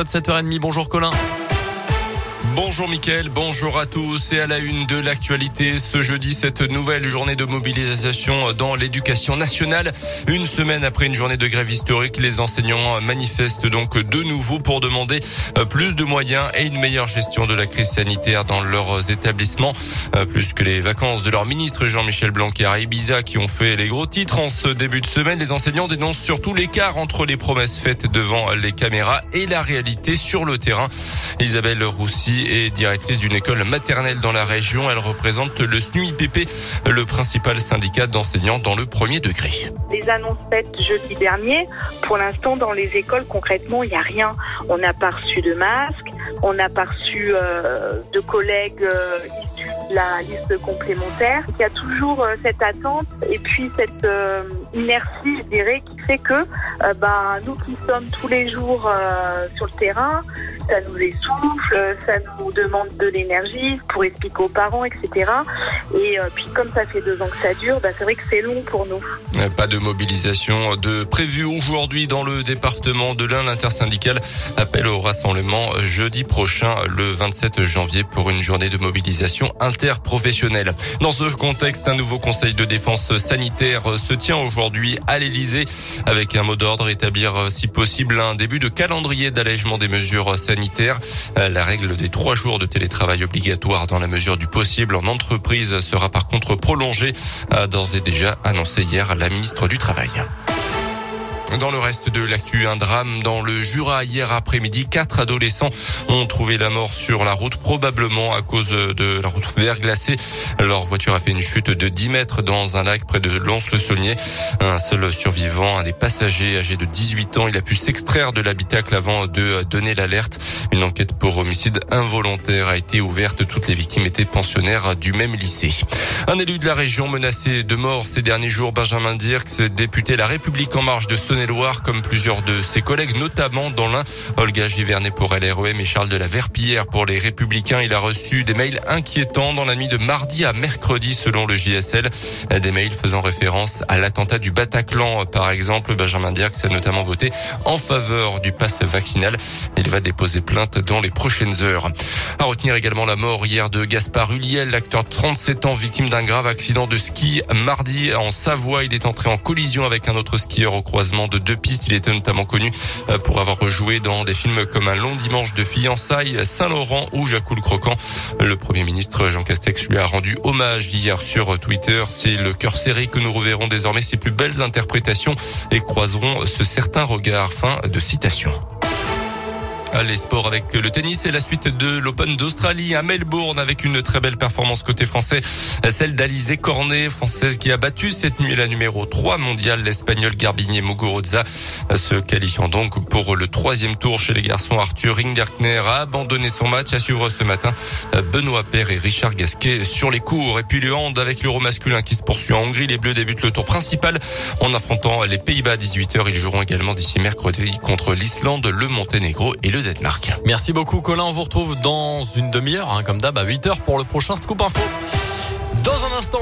7h30, bonjour Colin. Bonjour Mickaël, bonjour à tous et à la une de l'actualité ce jeudi cette nouvelle journée de mobilisation dans l'éducation nationale. Une semaine après une journée de grève historique, les enseignants manifestent donc de nouveau pour demander plus de moyens et une meilleure gestion de la crise sanitaire dans leurs établissements. Plus que les vacances de leur ministre Jean-Michel Blanquer et Ibiza qui ont fait les gros titres en ce début de semaine, les enseignants dénoncent surtout l'écart entre les promesses faites devant les caméras et la réalité sur le terrain. Isabelle Roussy est directrice d'une école maternelle dans la région. Elle représente le SNUIPP, le principal syndicat d'enseignants dans le premier degré. Les annonces faites jeudi dernier, pour l'instant dans les écoles concrètement il n'y a rien. On n'a pas reçu de masques, on n'a pas reçu euh, de collègues euh, issus de la liste complémentaire. Il y a toujours euh, cette attente et puis cette inertie, je dirais, qui fait que ben, nous qui sommes tous les jours sur le terrain, ça nous essouffle, ça nous demande de l'énergie pour expliquer aux parents, etc. Et puis comme ça fait deux ans que ça dure, ben, c'est vrai que c'est long pour nous. Pas de mobilisation de prévue aujourd'hui dans le département de l'Ain. L'intersyndicale appelle au rassemblement jeudi prochain, le 27 janvier, pour une journée de mobilisation interprofessionnelle. Dans ce contexte, un nouveau conseil de défense sanitaire se tient aujourd'hui à l'Elysée avec un mot d'ordre établir, si possible, un début de calendrier d'allègement des mesures sanitaires. La règle des trois jours de télétravail obligatoire dans la mesure du possible en entreprise sera par contre prolongée, a d'ores et déjà annoncé hier la ministre du Travail. Dans le reste de l'actu, un drame dans le Jura hier après-midi. Quatre adolescents ont trouvé la mort sur la route, probablement à cause de la route verglacée. Leur voiture a fait une chute de 10 mètres dans un lac près de Lons-le-Saulnier. Un seul survivant, un des passagers âgé de 18 ans, il a pu s'extraire de l'habitacle avant de donner l'alerte. Une enquête pour homicide involontaire a été ouverte. Toutes les victimes étaient pensionnaires du même lycée. Un élu de la région menacé de mort ces derniers jours, Benjamin Dirks, député La République en marche de Saône-et-Loire, comme plusieurs de ses collègues, notamment dans l'un, Olga Givernet pour LREM et Charles de la Verpillière pour les Républicains. Il a reçu des mails inquiétants dans la nuit de mardi à mercredi, selon le JSL. Des mails faisant référence à l'attentat du Bataclan, par exemple. Benjamin Dirks a notamment voté en faveur du pass vaccinal. Il va déposer plainte dans les prochaines heures. À retenir également la mort hier de Gaspard Huliel, l'acteur de 37 ans, victime d'un grave accident de ski mardi en Savoie. Il est entré en collision avec un autre skieur au croisement de deux pistes. Il était notamment connu euh, pour avoir rejoué dans des films comme Un long dimanche de fiançailles, Saint-Laurent ou Jacques le Croquant. Le Premier ministre Jean Castex lui a rendu hommage hier sur Twitter. C'est le cœur serré que nous reverrons désormais ses plus belles interprétations et croiserons ce certain regard. Fin de citation. Les sports avec le tennis et la suite de l'Open d'Australie à Melbourne avec une très belle performance côté français, celle d'Alizé Cornet, française qui a battu cette nuit la numéro 3 mondiale, l'Espagnol Garbinier Muguruza, se qualifiant donc pour le troisième tour chez les garçons. Arthur Ringerkner a abandonné son match à suivre ce matin Benoît Père et Richard Gasquet sur les cours. Et puis le avec l'euro masculin qui se poursuit en Hongrie. Les Bleus débutent le tour principal en affrontant les Pays-Bas à 18h. Ils joueront également d'ici mercredi contre l'Islande, le Monténégro et le Merci beaucoup Colin, on vous retrouve dans une demi-heure, hein, comme d'hab, à 8h pour le prochain Scoop Info. Dans un instant.